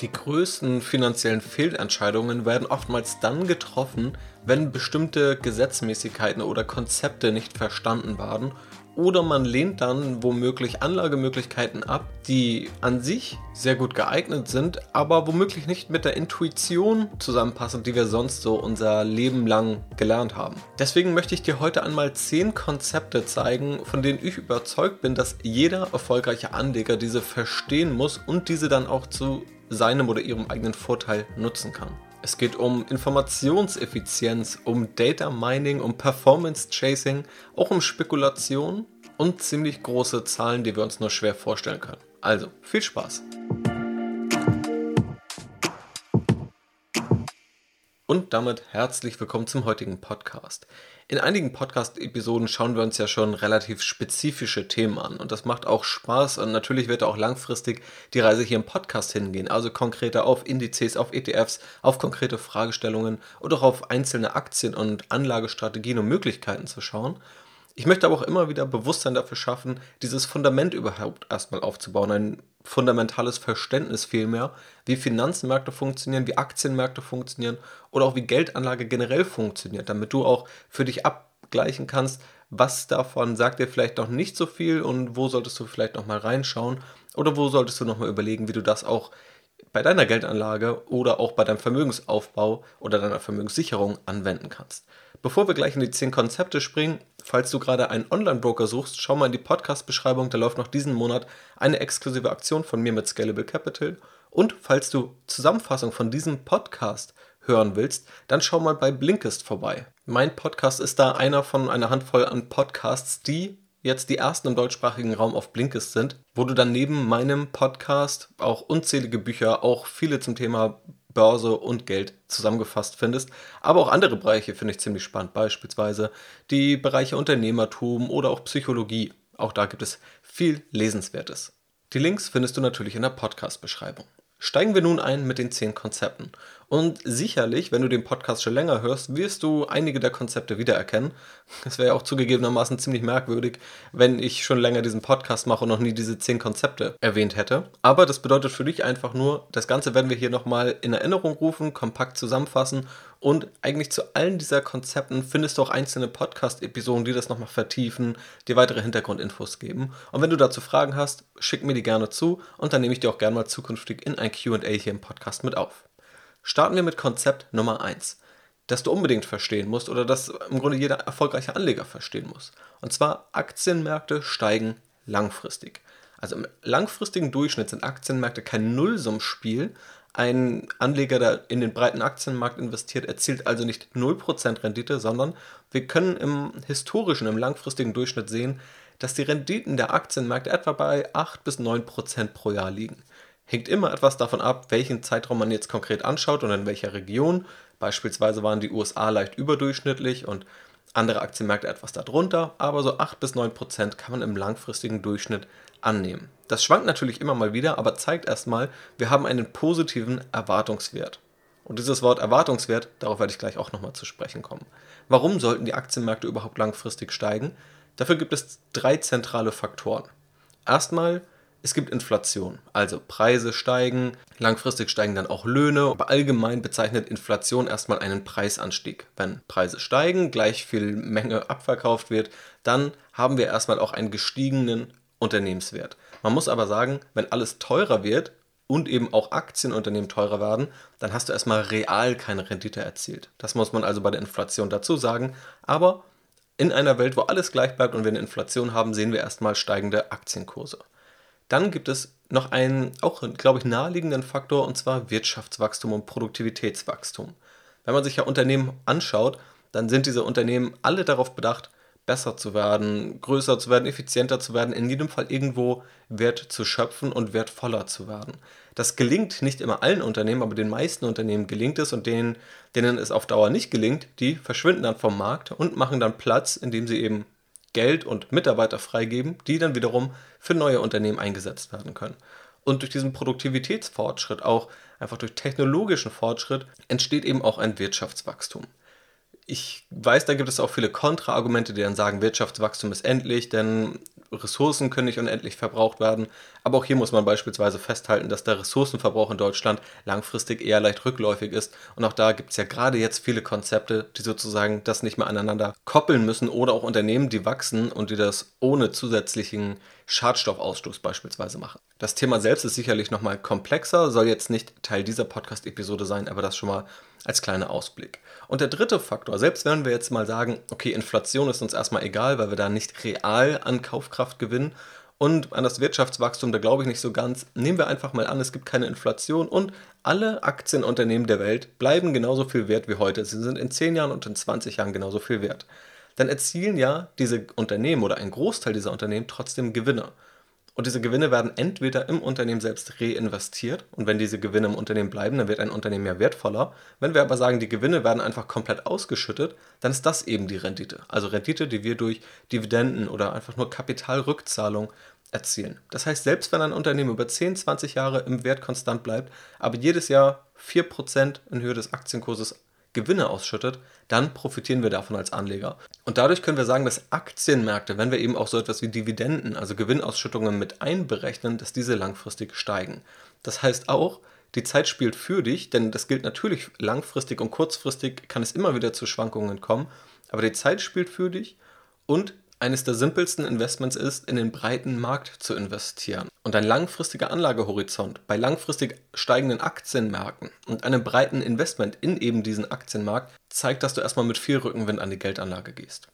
Die größten finanziellen Fehlentscheidungen werden oftmals dann getroffen, wenn bestimmte Gesetzmäßigkeiten oder Konzepte nicht verstanden werden oder man lehnt dann womöglich Anlagemöglichkeiten ab, die an sich sehr gut geeignet sind, aber womöglich nicht mit der Intuition zusammenpassen, die wir sonst so unser Leben lang gelernt haben. Deswegen möchte ich dir heute einmal 10 Konzepte zeigen, von denen ich überzeugt bin, dass jeder erfolgreiche Anleger diese verstehen muss und diese dann auch zu seinem oder ihrem eigenen Vorteil nutzen kann. Es geht um Informationseffizienz, um Data Mining, um Performance Chasing, auch um Spekulation und ziemlich große Zahlen, die wir uns nur schwer vorstellen können. Also, viel Spaß! Und damit herzlich willkommen zum heutigen Podcast. In einigen Podcast-Episoden schauen wir uns ja schon relativ spezifische Themen an. Und das macht auch Spaß und natürlich wird auch langfristig die Reise hier im Podcast hingehen, also konkreter auf Indizes, auf ETFs, auf konkrete Fragestellungen oder auch auf einzelne Aktien und Anlagestrategien und Möglichkeiten zu schauen. Ich möchte aber auch immer wieder Bewusstsein dafür schaffen, dieses Fundament überhaupt erstmal aufzubauen, ein fundamentales Verständnis vielmehr, wie Finanzmärkte funktionieren, wie Aktienmärkte funktionieren oder auch wie Geldanlage generell funktioniert, damit du auch für dich abgleichen kannst, was davon sagt dir vielleicht noch nicht so viel und wo solltest du vielleicht noch mal reinschauen oder wo solltest du noch mal überlegen, wie du das auch bei deiner Geldanlage oder auch bei deinem Vermögensaufbau oder deiner Vermögenssicherung anwenden kannst. Bevor wir gleich in die 10 Konzepte springen, falls du gerade einen Online-Broker suchst, schau mal in die Podcast-Beschreibung, da läuft noch diesen Monat eine exklusive Aktion von mir mit Scalable Capital. Und falls du Zusammenfassung von diesem Podcast hören willst, dann schau mal bei Blinkist vorbei. Mein Podcast ist da einer von einer Handvoll an Podcasts, die jetzt die ersten im deutschsprachigen Raum auf Blinkist sind, wo du dann neben meinem Podcast auch unzählige Bücher, auch viele zum Thema Börse und Geld zusammengefasst findest. Aber auch andere Bereiche finde ich ziemlich spannend, beispielsweise die Bereiche Unternehmertum oder auch Psychologie. Auch da gibt es viel Lesenswertes. Die Links findest du natürlich in der Podcast-Beschreibung. Steigen wir nun ein mit den 10 Konzepten. Und sicherlich, wenn du den Podcast schon länger hörst, wirst du einige der Konzepte wiedererkennen. Es wäre ja auch zugegebenermaßen ziemlich merkwürdig, wenn ich schon länger diesen Podcast mache und noch nie diese 10 Konzepte erwähnt hätte. Aber das bedeutet für dich einfach nur, das Ganze werden wir hier nochmal in Erinnerung rufen, kompakt zusammenfassen und eigentlich zu allen dieser Konzepten findest du auch einzelne Podcast-Episoden, die das nochmal vertiefen, dir weitere Hintergrundinfos geben. Und wenn du dazu Fragen hast, schick mir die gerne zu und dann nehme ich dir auch gerne mal zukünftig in ein QA hier im Podcast mit auf. Starten wir mit Konzept Nummer 1, das du unbedingt verstehen musst oder das im Grunde jeder erfolgreiche Anleger verstehen muss. Und zwar Aktienmärkte steigen langfristig. Also im langfristigen Durchschnitt sind Aktienmärkte kein Nullsummspiel, ein Anleger, der in den breiten Aktienmarkt investiert, erzielt also nicht 0% Rendite, sondern wir können im historischen, im langfristigen Durchschnitt sehen, dass die Renditen der Aktienmärkte etwa bei 8 bis 9% pro Jahr liegen. Hängt immer etwas davon ab, welchen Zeitraum man jetzt konkret anschaut und in welcher Region. Beispielsweise waren die USA leicht überdurchschnittlich und andere Aktienmärkte etwas darunter, aber so 8 bis 9% kann man im langfristigen Durchschnitt annehmen. Das schwankt natürlich immer mal wieder, aber zeigt erstmal, wir haben einen positiven Erwartungswert. Und dieses Wort Erwartungswert, darauf werde ich gleich auch nochmal zu sprechen kommen. Warum sollten die Aktienmärkte überhaupt langfristig steigen? Dafür gibt es drei zentrale Faktoren. Erstmal, es gibt Inflation, also Preise steigen, langfristig steigen dann auch Löhne, aber allgemein bezeichnet Inflation erstmal einen Preisanstieg. Wenn Preise steigen, gleich viel Menge abverkauft wird, dann haben wir erstmal auch einen gestiegenen Unternehmenswert. Man muss aber sagen, wenn alles teurer wird und eben auch Aktienunternehmen teurer werden, dann hast du erstmal real keine Rendite erzielt. Das muss man also bei der Inflation dazu sagen. Aber in einer Welt, wo alles gleich bleibt und wir eine Inflation haben, sehen wir erstmal steigende Aktienkurse. Dann gibt es noch einen, auch glaube ich, naheliegenden Faktor, und zwar Wirtschaftswachstum und Produktivitätswachstum. Wenn man sich ja Unternehmen anschaut, dann sind diese Unternehmen alle darauf bedacht, besser zu werden, größer zu werden, effizienter zu werden, in jedem Fall irgendwo Wert zu schöpfen und wertvoller zu werden. Das gelingt nicht immer allen Unternehmen, aber den meisten Unternehmen gelingt es und denen, denen es auf Dauer nicht gelingt, die verschwinden dann vom Markt und machen dann Platz, indem sie eben Geld und Mitarbeiter freigeben, die dann wiederum für neue Unternehmen eingesetzt werden können. Und durch diesen Produktivitätsfortschritt, auch einfach durch technologischen Fortschritt, entsteht eben auch ein Wirtschaftswachstum ich weiß, da gibt es auch viele Kontraargumente, die dann sagen, Wirtschaftswachstum ist endlich, denn Ressourcen können nicht unendlich verbraucht werden. Aber auch hier muss man beispielsweise festhalten, dass der Ressourcenverbrauch in Deutschland langfristig eher leicht rückläufig ist. Und auch da gibt es ja gerade jetzt viele Konzepte, die sozusagen das nicht mehr aneinander koppeln müssen oder auch Unternehmen, die wachsen und die das ohne zusätzlichen Schadstoffausstoß beispielsweise machen. Das Thema selbst ist sicherlich nochmal komplexer, soll jetzt nicht Teil dieser Podcast-Episode sein, aber das schon mal als kleiner Ausblick. Und der dritte Faktor, selbst wenn wir jetzt mal sagen, okay, Inflation ist uns erstmal egal, weil wir da nicht real an Kaufkraft gewinnen und an das Wirtschaftswachstum, da glaube ich nicht so ganz. Nehmen wir einfach mal an, es gibt keine Inflation und alle Aktienunternehmen der Welt bleiben genauso viel wert wie heute. Sie sind in 10 Jahren und in 20 Jahren genauso viel wert. Dann erzielen ja diese Unternehmen oder ein Großteil dieser Unternehmen trotzdem Gewinne. Und diese Gewinne werden entweder im Unternehmen selbst reinvestiert und wenn diese Gewinne im Unternehmen bleiben, dann wird ein Unternehmen ja wertvoller. Wenn wir aber sagen, die Gewinne werden einfach komplett ausgeschüttet, dann ist das eben die Rendite. Also Rendite, die wir durch Dividenden oder einfach nur Kapitalrückzahlung erzielen. Das heißt, selbst wenn ein Unternehmen über 10, 20 Jahre im Wert konstant bleibt, aber jedes Jahr 4% in Höhe des Aktienkurses Gewinne ausschüttet, dann profitieren wir davon als Anleger. Und dadurch können wir sagen, dass Aktienmärkte, wenn wir eben auch so etwas wie Dividenden, also Gewinnausschüttungen mit einberechnen, dass diese langfristig steigen. Das heißt auch, die Zeit spielt für dich, denn das gilt natürlich langfristig und kurzfristig kann es immer wieder zu Schwankungen kommen, aber die Zeit spielt für dich und eines der simpelsten Investments ist, in den breiten Markt zu investieren. Und ein langfristiger Anlagehorizont bei langfristig steigenden Aktienmärkten und einem breiten Investment in eben diesen Aktienmarkt zeigt, dass du erstmal mit viel Rückenwind an die Geldanlage gehst.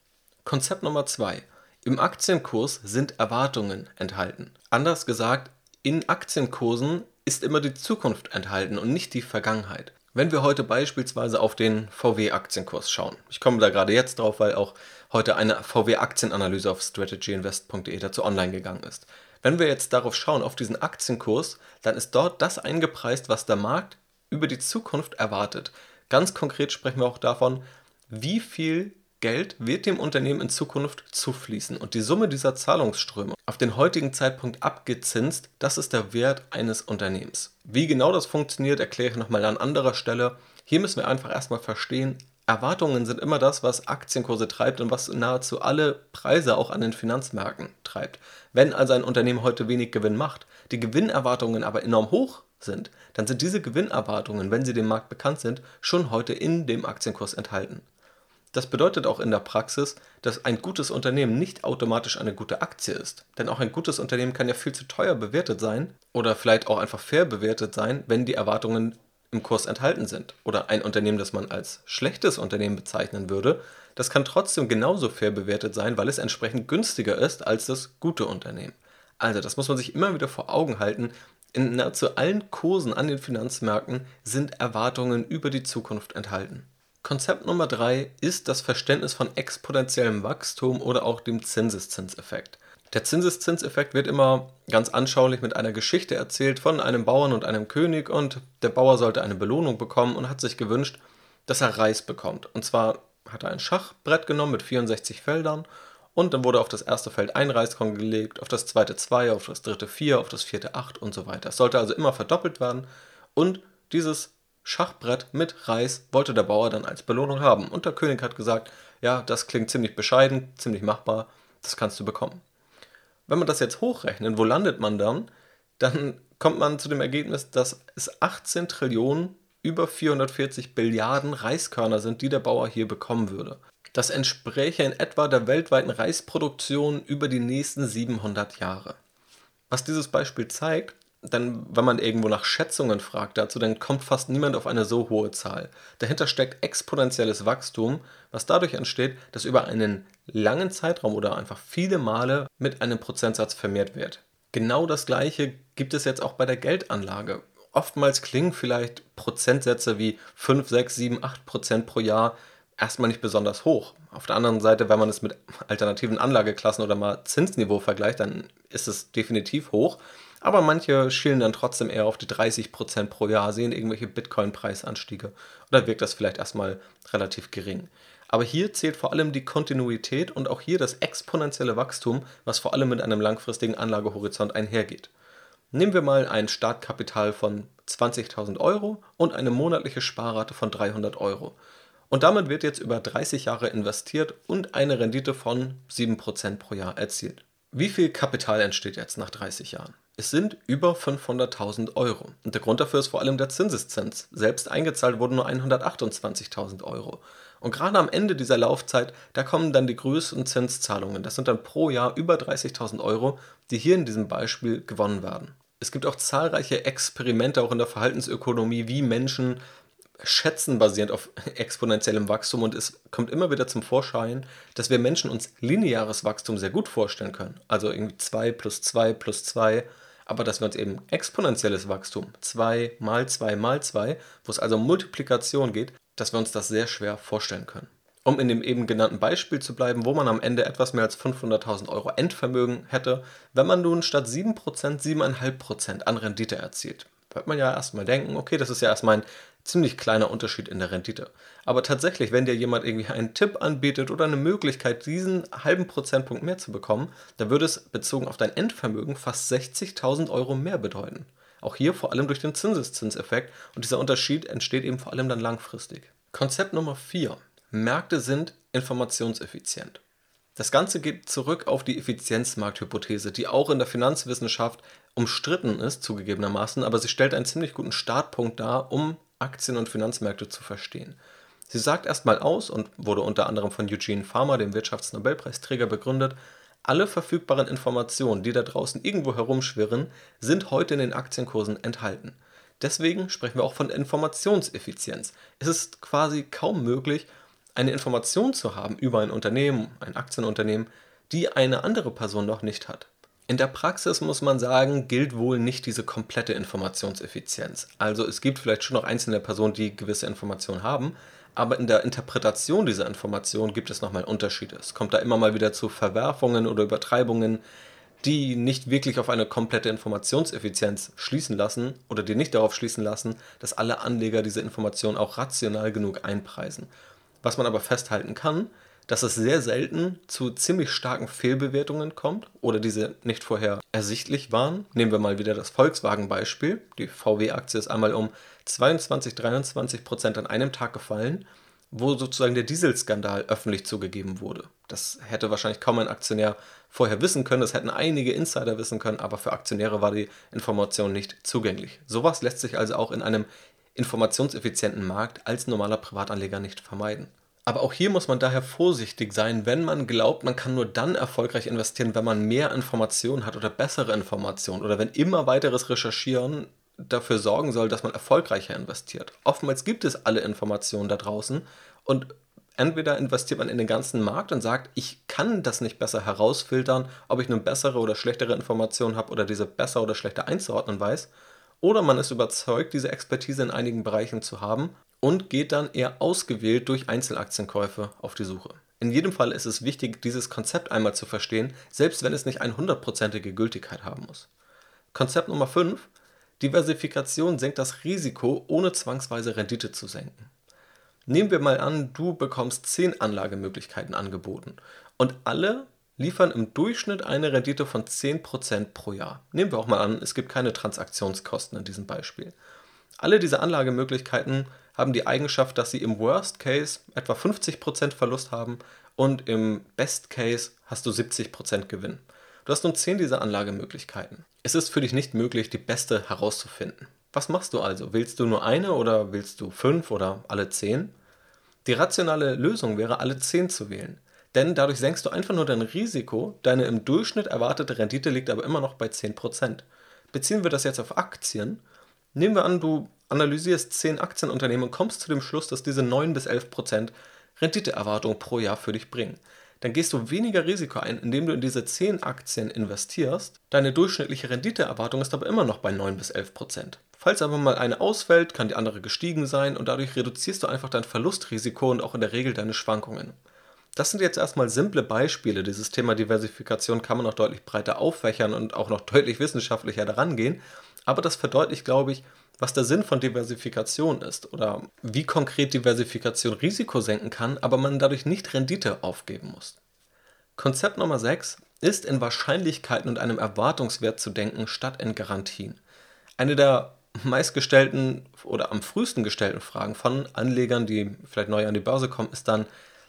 Konzept Nummer zwei: Im Aktienkurs sind Erwartungen enthalten. Anders gesagt, in Aktienkursen ist immer die Zukunft enthalten und nicht die Vergangenheit. Wenn wir heute beispielsweise auf den VW-Aktienkurs schauen, ich komme da gerade jetzt drauf, weil auch heute eine VW-Aktienanalyse auf strategyinvest.de dazu online gegangen ist. Wenn wir jetzt darauf schauen, auf diesen Aktienkurs, dann ist dort das eingepreist, was der Markt über die Zukunft erwartet. Ganz konkret sprechen wir auch davon, wie viel Geld wird dem Unternehmen in Zukunft zufließen und die Summe dieser Zahlungsströme auf den heutigen Zeitpunkt abgezinst, das ist der Wert eines Unternehmens. Wie genau das funktioniert, erkläre ich nochmal an anderer Stelle. Hier müssen wir einfach erstmal verstehen, Erwartungen sind immer das, was Aktienkurse treibt und was nahezu alle Preise auch an den Finanzmärkten treibt. Wenn also ein Unternehmen heute wenig Gewinn macht, die Gewinnerwartungen aber enorm hoch sind, dann sind diese Gewinnerwartungen, wenn sie dem Markt bekannt sind, schon heute in dem Aktienkurs enthalten. Das bedeutet auch in der Praxis, dass ein gutes Unternehmen nicht automatisch eine gute Aktie ist. Denn auch ein gutes Unternehmen kann ja viel zu teuer bewertet sein oder vielleicht auch einfach fair bewertet sein, wenn die Erwartungen im Kurs enthalten sind. Oder ein Unternehmen, das man als schlechtes Unternehmen bezeichnen würde, das kann trotzdem genauso fair bewertet sein, weil es entsprechend günstiger ist als das gute Unternehmen. Also das muss man sich immer wieder vor Augen halten. In nahezu allen Kursen an den Finanzmärkten sind Erwartungen über die Zukunft enthalten. Konzept Nummer drei ist das Verständnis von exponentiellem Wachstum oder auch dem Zinseszinseffekt. Der Zinseszinseffekt wird immer ganz anschaulich mit einer Geschichte erzählt von einem Bauern und einem König und der Bauer sollte eine Belohnung bekommen und hat sich gewünscht, dass er Reis bekommt. Und zwar hat er ein Schachbrett genommen mit 64 Feldern und dann wurde auf das erste Feld ein Reiskorn gelegt, auf das zweite zwei, auf das dritte vier, auf das vierte acht und so weiter. Es sollte also immer verdoppelt werden und dieses Schachbrett mit Reis wollte der Bauer dann als Belohnung haben. Und der König hat gesagt, ja, das klingt ziemlich bescheiden, ziemlich machbar, das kannst du bekommen. Wenn man das jetzt hochrechnet, wo landet man dann? Dann kommt man zu dem Ergebnis, dass es 18 Trillionen über 440 Billiarden Reiskörner sind, die der Bauer hier bekommen würde. Das entspräche in etwa der weltweiten Reisproduktion über die nächsten 700 Jahre. Was dieses Beispiel zeigt, dann, wenn man irgendwo nach Schätzungen fragt dazu, dann kommt fast niemand auf eine so hohe Zahl. Dahinter steckt exponentielles Wachstum, was dadurch entsteht, dass über einen langen Zeitraum oder einfach viele Male mit einem Prozentsatz vermehrt wird. Genau das gleiche gibt es jetzt auch bei der Geldanlage. Oftmals klingen vielleicht Prozentsätze wie 5, 6, 7, 8 Prozent pro Jahr erstmal nicht besonders hoch. Auf der anderen Seite, wenn man es mit alternativen Anlageklassen oder mal Zinsniveau vergleicht, dann ist es definitiv hoch. Aber manche schielen dann trotzdem eher auf die 30% pro Jahr, sehen irgendwelche Bitcoin-Preisanstiege. Oder wirkt das vielleicht erstmal relativ gering. Aber hier zählt vor allem die Kontinuität und auch hier das exponentielle Wachstum, was vor allem mit einem langfristigen Anlagehorizont einhergeht. Nehmen wir mal ein Startkapital von 20.000 Euro und eine monatliche Sparrate von 300 Euro. Und damit wird jetzt über 30 Jahre investiert und eine Rendite von 7% pro Jahr erzielt. Wie viel Kapital entsteht jetzt nach 30 Jahren? Es sind über 500.000 Euro. Und der Grund dafür ist vor allem der Zinseszins. Selbst eingezahlt wurden nur 128.000 Euro. Und gerade am Ende dieser Laufzeit, da kommen dann die größten Zinszahlungen. Das sind dann pro Jahr über 30.000 Euro, die hier in diesem Beispiel gewonnen werden. Es gibt auch zahlreiche Experimente auch in der Verhaltensökonomie, wie Menschen schätzen basierend auf exponentiellem Wachstum und es kommt immer wieder zum Vorschein, dass wir Menschen uns lineares Wachstum sehr gut vorstellen können. Also irgendwie 2 plus 2 plus 2, aber dass wir uns eben exponentielles Wachstum, 2 mal 2 mal 2, wo es also um Multiplikation geht, dass wir uns das sehr schwer vorstellen können. Um in dem eben genannten Beispiel zu bleiben, wo man am Ende etwas mehr als 500.000 Euro Endvermögen hätte, wenn man nun statt 7% 7,5% an Rendite erzielt. Wird man ja erstmal denken, okay, das ist ja erstmal ein ziemlich kleiner Unterschied in der Rendite. Aber tatsächlich, wenn dir jemand irgendwie einen Tipp anbietet oder eine Möglichkeit, diesen halben Prozentpunkt mehr zu bekommen, dann würde es bezogen auf dein Endvermögen fast 60.000 Euro mehr bedeuten. Auch hier vor allem durch den Zinseszinseffekt und dieser Unterschied entsteht eben vor allem dann langfristig. Konzept Nummer 4. Märkte sind informationseffizient. Das Ganze geht zurück auf die Effizienzmarkthypothese, die auch in der Finanzwissenschaft umstritten ist, zugegebenermaßen, aber sie stellt einen ziemlich guten Startpunkt dar, um Aktien- und Finanzmärkte zu verstehen. Sie sagt erstmal aus und wurde unter anderem von Eugene Farmer, dem Wirtschaftsnobelpreisträger, begründet, alle verfügbaren Informationen, die da draußen irgendwo herumschwirren, sind heute in den Aktienkursen enthalten. Deswegen sprechen wir auch von Informationseffizienz. Es ist quasi kaum möglich, eine Information zu haben über ein Unternehmen, ein Aktienunternehmen, die eine andere Person noch nicht hat. In der Praxis muss man sagen, gilt wohl nicht diese komplette Informationseffizienz. Also es gibt vielleicht schon noch einzelne Personen, die gewisse Informationen haben, aber in der Interpretation dieser Informationen gibt es nochmal Unterschiede. Es kommt da immer mal wieder zu Verwerfungen oder Übertreibungen, die nicht wirklich auf eine komplette Informationseffizienz schließen lassen oder die nicht darauf schließen lassen, dass alle Anleger diese Informationen auch rational genug einpreisen. Was man aber festhalten kann, dass es sehr selten zu ziemlich starken Fehlbewertungen kommt oder diese nicht vorher ersichtlich waren. Nehmen wir mal wieder das Volkswagen-Beispiel. Die VW-Aktie ist einmal um 22, 23 Prozent an einem Tag gefallen, wo sozusagen der Dieselskandal öffentlich zugegeben wurde. Das hätte wahrscheinlich kaum ein Aktionär vorher wissen können, das hätten einige Insider wissen können, aber für Aktionäre war die Information nicht zugänglich. Sowas lässt sich also auch in einem informationseffizienten Markt als normaler Privatanleger nicht vermeiden. Aber auch hier muss man daher vorsichtig sein, wenn man glaubt, man kann nur dann erfolgreich investieren, wenn man mehr Informationen hat oder bessere Informationen oder wenn immer weiteres Recherchieren dafür sorgen soll, dass man erfolgreicher investiert. Oftmals gibt es alle Informationen da draußen und entweder investiert man in den ganzen Markt und sagt, ich kann das nicht besser herausfiltern, ob ich nun bessere oder schlechtere Informationen habe oder diese besser oder schlechter einzuordnen weiß, oder man ist überzeugt, diese Expertise in einigen Bereichen zu haben und geht dann eher ausgewählt durch Einzelaktienkäufe auf die Suche. In jedem Fall ist es wichtig, dieses Konzept einmal zu verstehen, selbst wenn es nicht eine hundertprozentige Gültigkeit haben muss. Konzept Nummer 5. Diversifikation senkt das Risiko, ohne zwangsweise Rendite zu senken. Nehmen wir mal an, du bekommst 10 Anlagemöglichkeiten angeboten und alle liefern im Durchschnitt eine Rendite von 10% pro Jahr. Nehmen wir auch mal an, es gibt keine Transaktionskosten in diesem Beispiel. Alle diese Anlagemöglichkeiten haben die Eigenschaft, dass sie im Worst Case etwa 50% Verlust haben und im Best Case hast du 70% Gewinn. Du hast nun 10 dieser Anlagemöglichkeiten. Es ist für dich nicht möglich, die beste herauszufinden. Was machst du also? Willst du nur eine oder willst du fünf oder alle 10? Die rationale Lösung wäre, alle 10 zu wählen. Denn dadurch senkst du einfach nur dein Risiko, deine im Durchschnitt erwartete Rendite liegt aber immer noch bei 10%. Beziehen wir das jetzt auf Aktien, nehmen wir an, du analysierst 10 Aktienunternehmen und kommst zu dem Schluss, dass diese 9 bis 11% Renditeerwartung pro Jahr für dich bringen. Dann gehst du weniger Risiko ein, indem du in diese 10 Aktien investierst. Deine durchschnittliche Renditeerwartung ist aber immer noch bei 9 bis 11%. Falls aber mal eine ausfällt, kann die andere gestiegen sein und dadurch reduzierst du einfach dein Verlustrisiko und auch in der Regel deine Schwankungen. Das sind jetzt erstmal simple Beispiele. Dieses Thema Diversifikation kann man noch deutlich breiter auffächern und auch noch deutlich wissenschaftlicher daran gehen. Aber das verdeutlicht, glaube ich, was der Sinn von Diversifikation ist oder wie konkret Diversifikation Risiko senken kann, aber man dadurch nicht Rendite aufgeben muss. Konzept Nummer 6 ist in Wahrscheinlichkeiten und einem Erwartungswert zu denken statt in Garantien. Eine der meistgestellten oder am frühesten gestellten Fragen von Anlegern, die vielleicht neu an die Börse kommen, ist dann,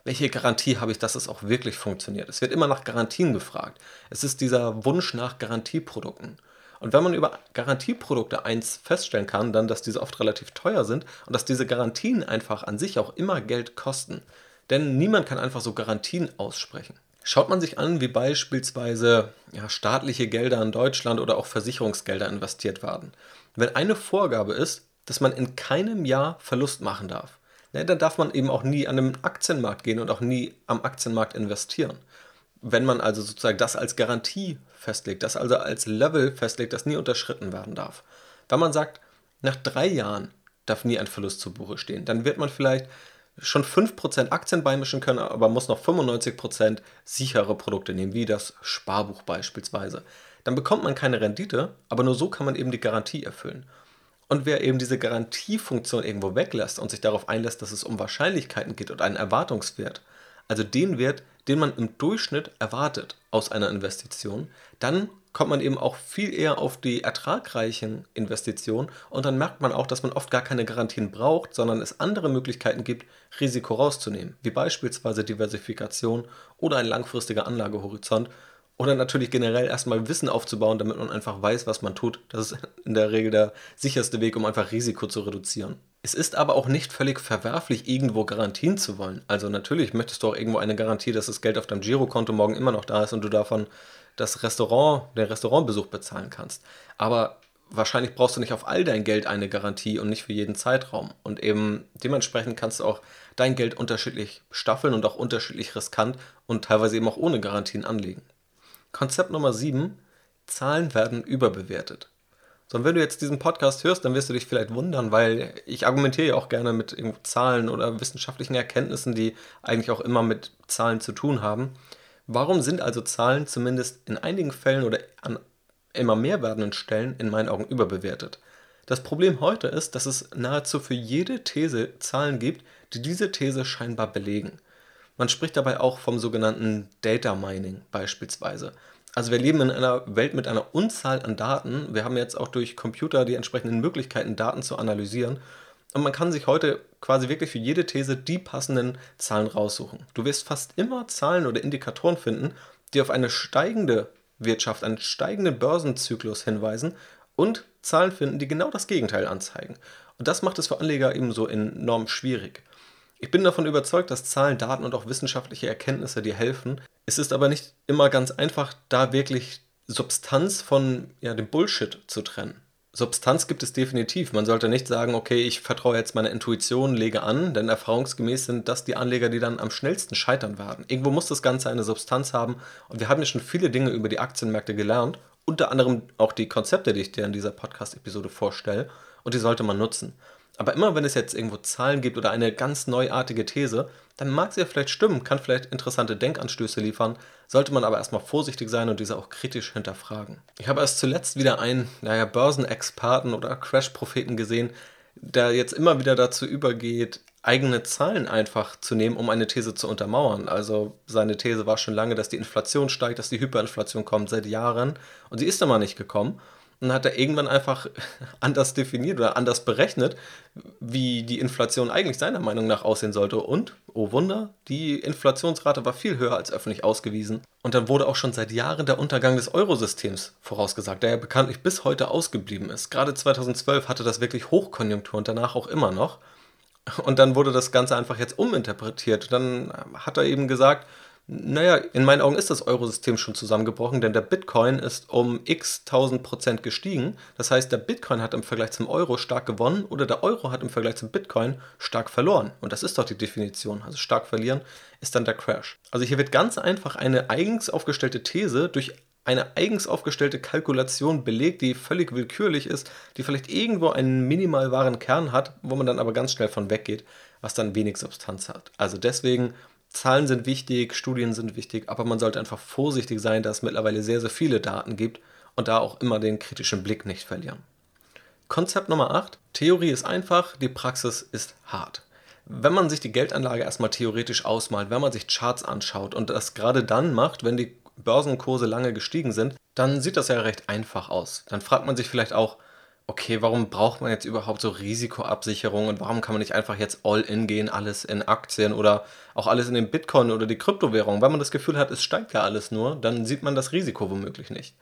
welche Garantie habe ich, dass es auch wirklich funktioniert? Es wird immer nach Garantien gefragt. Es ist dieser Wunsch nach Garantieprodukten. Und wenn man über Garantieprodukte eins feststellen kann, dann, dass diese oft relativ teuer sind und dass diese Garantien einfach an sich auch immer Geld kosten. Denn niemand kann einfach so Garantien aussprechen. Schaut man sich an, wie beispielsweise ja, staatliche Gelder in Deutschland oder auch Versicherungsgelder investiert werden. Wenn eine Vorgabe ist, dass man in keinem Jahr Verlust machen darf, ne, dann darf man eben auch nie an den Aktienmarkt gehen und auch nie am Aktienmarkt investieren. Wenn man also sozusagen das als Garantie festlegt, das also als Level festlegt, das nie unterschritten werden darf. Wenn man sagt, nach drei Jahren darf nie ein Verlust zu Buche stehen, dann wird man vielleicht schon 5% Aktien beimischen können, aber muss noch 95% sichere Produkte nehmen, wie das Sparbuch beispielsweise. Dann bekommt man keine Rendite, aber nur so kann man eben die Garantie erfüllen. Und wer eben diese Garantiefunktion irgendwo weglässt und sich darauf einlässt, dass es um Wahrscheinlichkeiten geht und einen Erwartungswert, also den Wert, den man im Durchschnitt erwartet aus einer Investition, dann kommt man eben auch viel eher auf die ertragreichen Investitionen und dann merkt man auch, dass man oft gar keine Garantien braucht, sondern es andere Möglichkeiten gibt, Risiko rauszunehmen, wie beispielsweise Diversifikation oder ein langfristiger Anlagehorizont oder natürlich generell erstmal Wissen aufzubauen, damit man einfach weiß, was man tut. Das ist in der Regel der sicherste Weg, um einfach Risiko zu reduzieren. Es ist aber auch nicht völlig verwerflich, irgendwo Garantien zu wollen. Also natürlich möchtest du auch irgendwo eine Garantie, dass das Geld auf deinem Girokonto morgen immer noch da ist und du davon das Restaurant, den Restaurantbesuch bezahlen kannst. Aber wahrscheinlich brauchst du nicht auf all dein Geld eine Garantie und nicht für jeden Zeitraum. Und eben dementsprechend kannst du auch dein Geld unterschiedlich staffeln und auch unterschiedlich riskant und teilweise eben auch ohne Garantien anlegen. Konzept Nummer 7. Zahlen werden überbewertet. So, und wenn du jetzt diesen Podcast hörst, dann wirst du dich vielleicht wundern, weil ich argumentiere ja auch gerne mit Zahlen oder wissenschaftlichen Erkenntnissen, die eigentlich auch immer mit Zahlen zu tun haben. Warum sind also Zahlen zumindest in einigen Fällen oder an immer mehr werdenden Stellen in meinen Augen überbewertet? Das Problem heute ist, dass es nahezu für jede These Zahlen gibt, die diese These scheinbar belegen. Man spricht dabei auch vom sogenannten Data Mining beispielsweise. Also wir leben in einer Welt mit einer Unzahl an Daten. Wir haben jetzt auch durch Computer die entsprechenden Möglichkeiten, Daten zu analysieren. Und man kann sich heute quasi wirklich für jede These die passenden Zahlen raussuchen. Du wirst fast immer Zahlen oder Indikatoren finden, die auf eine steigende Wirtschaft, einen steigenden Börsenzyklus hinweisen und Zahlen finden, die genau das Gegenteil anzeigen. Und das macht es für Anleger eben so enorm schwierig. Ich bin davon überzeugt, dass Zahlen, Daten und auch wissenschaftliche Erkenntnisse dir helfen. Es ist aber nicht immer ganz einfach, da wirklich Substanz von ja, dem Bullshit zu trennen. Substanz gibt es definitiv. Man sollte nicht sagen, okay, ich vertraue jetzt meiner Intuition, lege an, denn erfahrungsgemäß sind das die Anleger, die dann am schnellsten scheitern werden. Irgendwo muss das Ganze eine Substanz haben und wir haben ja schon viele Dinge über die Aktienmärkte gelernt, unter anderem auch die Konzepte, die ich dir in dieser Podcast-Episode vorstelle und die sollte man nutzen. Aber immer wenn es jetzt irgendwo Zahlen gibt oder eine ganz neuartige These, dann mag sie ja vielleicht stimmen, kann vielleicht interessante Denkanstöße liefern, sollte man aber erstmal vorsichtig sein und diese auch kritisch hinterfragen. Ich habe erst zuletzt wieder einen, naja, Börsenexperten oder Crash-Propheten gesehen, der jetzt immer wieder dazu übergeht, eigene Zahlen einfach zu nehmen, um eine These zu untermauern. Also seine These war schon lange, dass die Inflation steigt, dass die Hyperinflation kommt seit Jahren und sie ist immer nicht gekommen. Und hat er irgendwann einfach anders definiert oder anders berechnet, wie die Inflation eigentlich seiner Meinung nach aussehen sollte. Und, oh Wunder, die Inflationsrate war viel höher als öffentlich ausgewiesen. Und dann wurde auch schon seit Jahren der Untergang des Eurosystems vorausgesagt, der ja bekanntlich bis heute ausgeblieben ist. Gerade 2012 hatte das wirklich Hochkonjunktur und danach auch immer noch. Und dann wurde das Ganze einfach jetzt uminterpretiert. Dann hat er eben gesagt, naja, in meinen Augen ist das Eurosystem schon zusammengebrochen, denn der Bitcoin ist um x tausend Prozent gestiegen. Das heißt, der Bitcoin hat im Vergleich zum Euro stark gewonnen oder der Euro hat im Vergleich zum Bitcoin stark verloren. Und das ist doch die Definition. Also stark verlieren ist dann der Crash. Also hier wird ganz einfach eine eigens aufgestellte These durch eine eigens aufgestellte Kalkulation belegt, die völlig willkürlich ist, die vielleicht irgendwo einen minimal wahren Kern hat, wo man dann aber ganz schnell von weggeht, was dann wenig Substanz hat. Also deswegen Zahlen sind wichtig, Studien sind wichtig, aber man sollte einfach vorsichtig sein, da es mittlerweile sehr, sehr viele Daten gibt und da auch immer den kritischen Blick nicht verlieren. Konzept Nummer 8. Theorie ist einfach, die Praxis ist hart. Wenn man sich die Geldanlage erstmal theoretisch ausmalt, wenn man sich Charts anschaut und das gerade dann macht, wenn die Börsenkurse lange gestiegen sind, dann sieht das ja recht einfach aus. Dann fragt man sich vielleicht auch, okay, warum braucht man jetzt überhaupt so Risikoabsicherung und warum kann man nicht einfach jetzt all in gehen, alles in Aktien oder auch alles in den Bitcoin oder die Kryptowährung? Wenn man das Gefühl hat, es steigt ja alles nur, dann sieht man das Risiko womöglich nicht.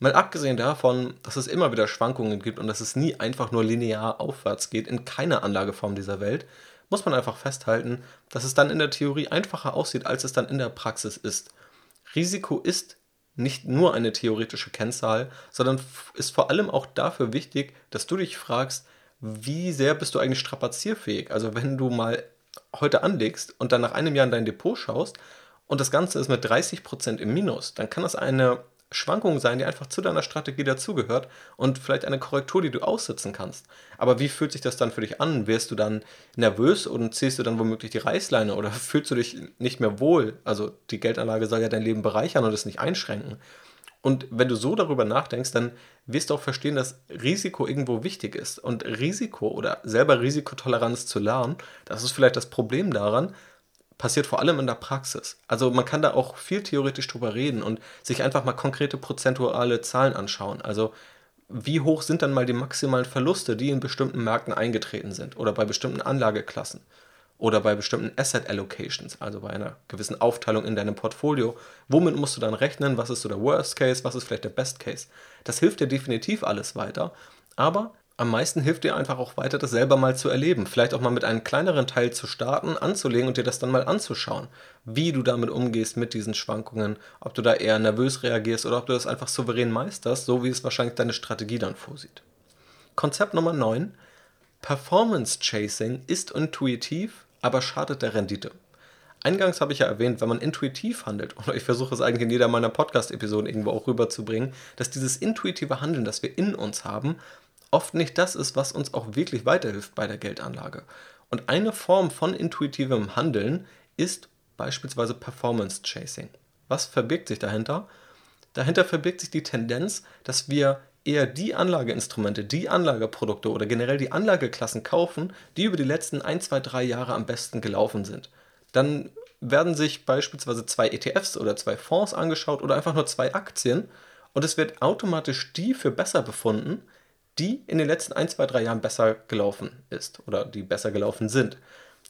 Mal abgesehen davon, dass es immer wieder Schwankungen gibt und dass es nie einfach nur linear aufwärts geht in keiner Anlageform dieser Welt, muss man einfach festhalten, dass es dann in der Theorie einfacher aussieht, als es dann in der Praxis ist. Risiko ist nicht nur eine theoretische Kennzahl, sondern ist vor allem auch dafür wichtig, dass du dich fragst, wie sehr bist du eigentlich strapazierfähig? Also wenn du mal heute anlegst und dann nach einem Jahr in dein Depot schaust und das Ganze ist mit 30% im Minus, dann kann das eine Schwankung sein, die einfach zu deiner Strategie dazugehört und vielleicht eine Korrektur, die du aussitzen kannst. Aber wie fühlt sich das dann für dich an? Wirst du dann nervös und ziehst du dann womöglich die Reißleine oder fühlst du dich nicht mehr wohl? Also die Geldanlage soll ja dein Leben bereichern und es nicht einschränken. Und wenn du so darüber nachdenkst, dann wirst du auch verstehen, dass Risiko irgendwo wichtig ist. Und Risiko oder selber Risikotoleranz zu lernen, das ist vielleicht das Problem daran, passiert vor allem in der Praxis. Also man kann da auch viel theoretisch drüber reden und sich einfach mal konkrete prozentuale Zahlen anschauen. Also wie hoch sind dann mal die maximalen Verluste, die in bestimmten Märkten eingetreten sind oder bei bestimmten Anlageklassen oder bei bestimmten Asset Allocations, also bei einer gewissen Aufteilung in deinem Portfolio. Womit musst du dann rechnen? Was ist so der Worst Case? Was ist vielleicht der Best Case? Das hilft dir definitiv alles weiter, aber am meisten hilft dir einfach auch weiter, das selber mal zu erleben. Vielleicht auch mal mit einem kleineren Teil zu starten, anzulegen und dir das dann mal anzuschauen. Wie du damit umgehst mit diesen Schwankungen, ob du da eher nervös reagierst oder ob du das einfach souverän meisterst, so wie es wahrscheinlich deine Strategie dann vorsieht. Konzept Nummer 9. Performance Chasing ist intuitiv, aber schadet der Rendite. Eingangs habe ich ja erwähnt, wenn man intuitiv handelt, oder ich versuche es eigentlich in jeder meiner Podcast-Episoden irgendwo auch rüberzubringen, dass dieses intuitive Handeln, das wir in uns haben, oft nicht das ist, was uns auch wirklich weiterhilft bei der Geldanlage. Und eine Form von intuitivem Handeln ist beispielsweise Performance Chasing. Was verbirgt sich dahinter? Dahinter verbirgt sich die Tendenz, dass wir eher die Anlageinstrumente, die Anlageprodukte oder generell die Anlageklassen kaufen, die über die letzten 1, 2, 3 Jahre am besten gelaufen sind. Dann werden sich beispielsweise zwei ETFs oder zwei Fonds angeschaut oder einfach nur zwei Aktien und es wird automatisch die für besser befunden, die in den letzten 1, 2, 3 Jahren besser gelaufen ist oder die besser gelaufen sind.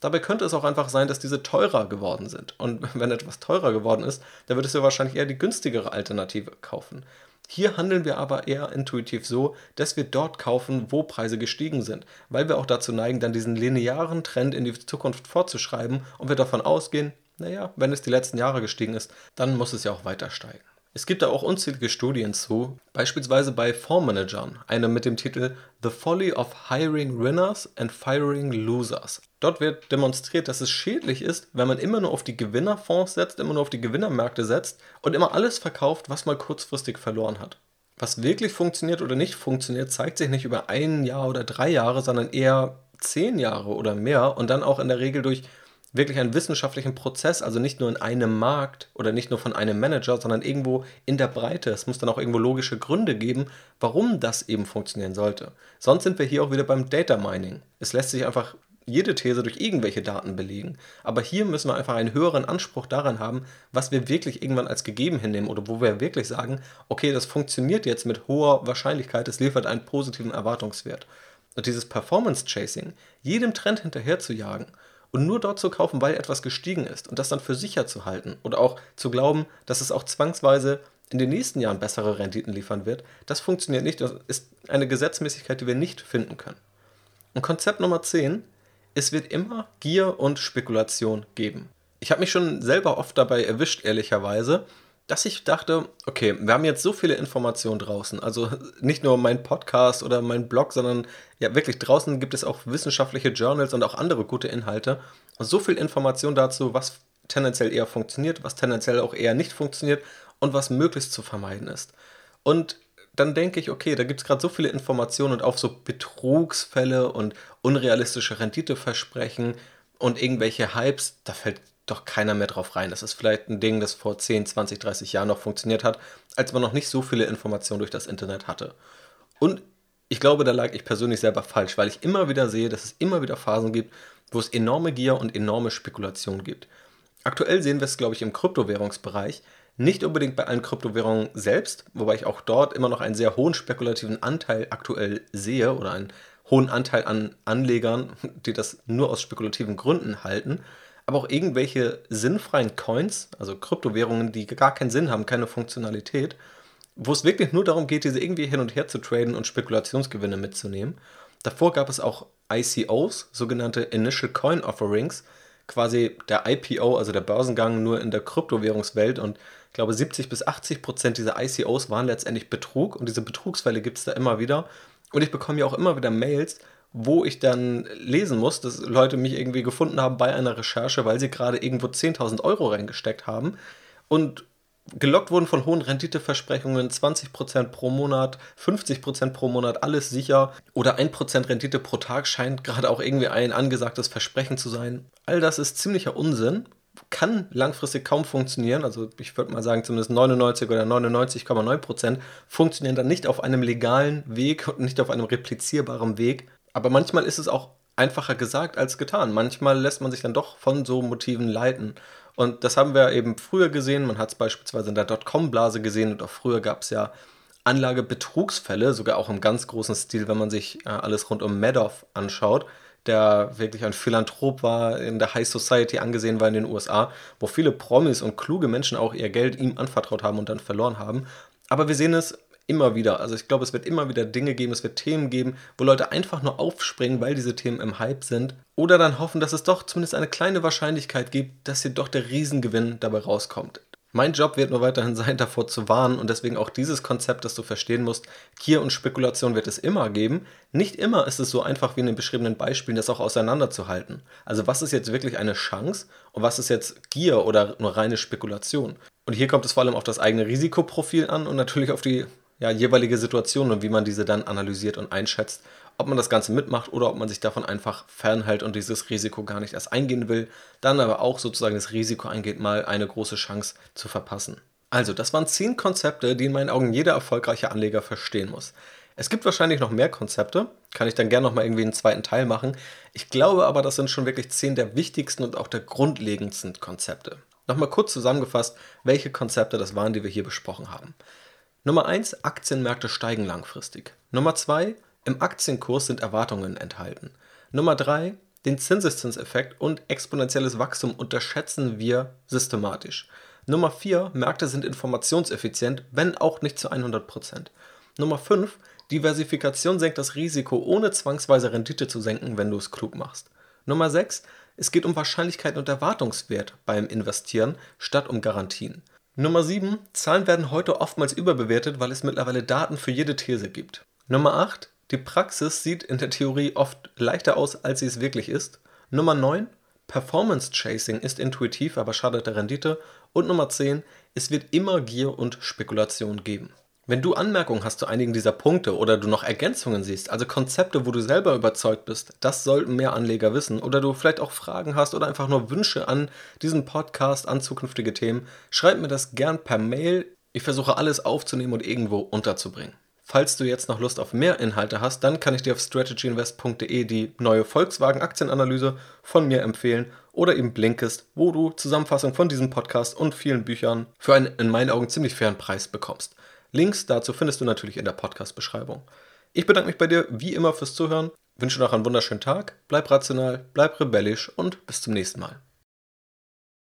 Dabei könnte es auch einfach sein, dass diese teurer geworden sind. Und wenn etwas teurer geworden ist, dann würdest du wahrscheinlich eher die günstigere Alternative kaufen. Hier handeln wir aber eher intuitiv so, dass wir dort kaufen, wo Preise gestiegen sind, weil wir auch dazu neigen, dann diesen linearen Trend in die Zukunft fortzuschreiben und wir davon ausgehen, naja, wenn es die letzten Jahre gestiegen ist, dann muss es ja auch weiter steigen. Es gibt da auch unzählige Studien zu, beispielsweise bei Fondsmanagern, eine mit dem Titel The Folly of Hiring Winners and Firing Losers. Dort wird demonstriert, dass es schädlich ist, wenn man immer nur auf die Gewinnerfonds setzt, immer nur auf die Gewinnermärkte setzt und immer alles verkauft, was mal kurzfristig verloren hat. Was wirklich funktioniert oder nicht funktioniert, zeigt sich nicht über ein Jahr oder drei Jahre, sondern eher zehn Jahre oder mehr und dann auch in der Regel durch wirklich einen wissenschaftlichen Prozess, also nicht nur in einem Markt oder nicht nur von einem Manager, sondern irgendwo in der Breite. Es muss dann auch irgendwo logische Gründe geben, warum das eben funktionieren sollte. Sonst sind wir hier auch wieder beim Data Mining. Es lässt sich einfach jede These durch irgendwelche Daten belegen. Aber hier müssen wir einfach einen höheren Anspruch daran haben, was wir wirklich irgendwann als gegeben hinnehmen oder wo wir wirklich sagen, okay, das funktioniert jetzt mit hoher Wahrscheinlichkeit, es liefert einen positiven Erwartungswert. Und dieses Performance Chasing, jedem Trend hinterher zu jagen und nur dort zu kaufen, weil etwas gestiegen ist und das dann für sicher zu halten oder auch zu glauben, dass es auch zwangsweise in den nächsten Jahren bessere Renditen liefern wird, das funktioniert nicht. Das ist eine Gesetzmäßigkeit, die wir nicht finden können. Und Konzept Nummer 10, es wird immer Gier und Spekulation geben. Ich habe mich schon selber oft dabei erwischt, ehrlicherweise, dass ich dachte, okay, wir haben jetzt so viele Informationen draußen. Also nicht nur mein Podcast oder mein Blog, sondern ja wirklich draußen gibt es auch wissenschaftliche Journals und auch andere gute Inhalte. Und so viel Information dazu, was tendenziell eher funktioniert, was tendenziell auch eher nicht funktioniert und was möglichst zu vermeiden ist. Und dann denke ich, okay, da gibt es gerade so viele Informationen und auch so Betrugsfälle und unrealistische Renditeversprechen und irgendwelche Hypes, da fällt doch keiner mehr drauf rein. Das ist vielleicht ein Ding, das vor 10, 20, 30 Jahren noch funktioniert hat, als man noch nicht so viele Informationen durch das Internet hatte. Und ich glaube, da lag ich persönlich selber falsch, weil ich immer wieder sehe, dass es immer wieder Phasen gibt, wo es enorme Gier und enorme Spekulation gibt. Aktuell sehen wir es, glaube ich, im Kryptowährungsbereich. Nicht unbedingt bei allen Kryptowährungen selbst, wobei ich auch dort immer noch einen sehr hohen spekulativen Anteil aktuell sehe oder einen hohen Anteil an Anlegern, die das nur aus spekulativen Gründen halten, aber auch irgendwelche sinnfreien Coins, also Kryptowährungen, die gar keinen Sinn haben, keine Funktionalität, wo es wirklich nur darum geht, diese irgendwie hin und her zu traden und Spekulationsgewinne mitzunehmen. Davor gab es auch ICOs, sogenannte Initial Coin Offerings, quasi der IPO, also der Börsengang nur in der Kryptowährungswelt. Und ich glaube 70 bis 80 Prozent dieser ICOs waren letztendlich Betrug. Und diese Betrugsfälle gibt es da immer wieder. Und ich bekomme ja auch immer wieder Mails, wo ich dann lesen muss, dass Leute mich irgendwie gefunden haben bei einer Recherche, weil sie gerade irgendwo 10.000 Euro reingesteckt haben und gelockt wurden von hohen Renditeversprechungen, 20% pro Monat, 50% pro Monat, alles sicher. Oder 1% Rendite pro Tag scheint gerade auch irgendwie ein angesagtes Versprechen zu sein. All das ist ziemlicher Unsinn, kann langfristig kaum funktionieren, also ich würde mal sagen zumindest 99 oder 99,9% funktionieren dann nicht auf einem legalen Weg und nicht auf einem replizierbaren Weg, aber manchmal ist es auch einfacher gesagt als getan. Manchmal lässt man sich dann doch von so Motiven leiten. Und das haben wir eben früher gesehen. Man hat es beispielsweise in der Dotcom-Blase gesehen und auch früher gab es ja Anlagebetrugsfälle, sogar auch im ganz großen Stil, wenn man sich äh, alles rund um Madoff anschaut, der wirklich ein Philanthrop war, in der High Society angesehen war in den USA, wo viele Promis und kluge Menschen auch ihr Geld ihm anvertraut haben und dann verloren haben. Aber wir sehen es immer wieder. Also ich glaube, es wird immer wieder Dinge geben, es wird Themen geben, wo Leute einfach nur aufspringen, weil diese Themen im Hype sind. Oder dann hoffen, dass es doch zumindest eine kleine Wahrscheinlichkeit gibt, dass hier doch der Riesengewinn dabei rauskommt. Mein Job wird nur weiterhin sein, davor zu warnen und deswegen auch dieses Konzept, das du verstehen musst. Gier und Spekulation wird es immer geben. Nicht immer ist es so einfach wie in den beschriebenen Beispielen, das auch auseinanderzuhalten. Also was ist jetzt wirklich eine Chance und was ist jetzt Gier oder nur reine Spekulation? Und hier kommt es vor allem auf das eigene Risikoprofil an und natürlich auf die ja, jeweilige Situation und wie man diese dann analysiert und einschätzt, ob man das Ganze mitmacht oder ob man sich davon einfach fernhält und dieses Risiko gar nicht erst eingehen will, dann aber auch sozusagen das Risiko eingeht, mal eine große Chance zu verpassen. Also, das waren zehn Konzepte, die in meinen Augen jeder erfolgreiche Anleger verstehen muss. Es gibt wahrscheinlich noch mehr Konzepte, kann ich dann gerne noch mal irgendwie einen zweiten Teil machen. Ich glaube aber, das sind schon wirklich zehn der wichtigsten und auch der grundlegendsten Konzepte. Nochmal kurz zusammengefasst, welche Konzepte das waren, die wir hier besprochen haben. Nummer 1, Aktienmärkte steigen langfristig. Nummer 2, im Aktienkurs sind Erwartungen enthalten. Nummer 3, den Zinseszinseffekt und exponentielles Wachstum unterschätzen wir systematisch. Nummer 4, Märkte sind informationseffizient, wenn auch nicht zu 100%. Nummer 5, Diversifikation senkt das Risiko, ohne zwangsweise Rendite zu senken, wenn du es klug machst. Nummer 6, es geht um Wahrscheinlichkeit und Erwartungswert beim Investieren statt um Garantien. Nummer 7. Zahlen werden heute oftmals überbewertet, weil es mittlerweile Daten für jede These gibt. Nummer 8. Die Praxis sieht in der Theorie oft leichter aus, als sie es wirklich ist. Nummer 9. Performance Chasing ist intuitiv, aber schadet der Rendite. Und Nummer 10. Es wird immer Gier und Spekulation geben. Wenn du Anmerkungen hast zu einigen dieser Punkte oder du noch Ergänzungen siehst, also Konzepte, wo du selber überzeugt bist, das sollten mehr Anleger wissen, oder du vielleicht auch Fragen hast oder einfach nur Wünsche an diesen Podcast, an zukünftige Themen, schreib mir das gern per Mail. Ich versuche alles aufzunehmen und irgendwo unterzubringen. Falls du jetzt noch Lust auf mehr Inhalte hast, dann kann ich dir auf strategyinvest.de die neue Volkswagen-Aktienanalyse von mir empfehlen oder eben Blinkist, wo du Zusammenfassung von diesem Podcast und vielen Büchern für einen in meinen Augen ziemlich fairen Preis bekommst. Links dazu findest du natürlich in der Podcast-Beschreibung. Ich bedanke mich bei dir wie immer fürs Zuhören, wünsche noch einen wunderschönen Tag, bleib rational, bleib rebellisch und bis zum nächsten Mal.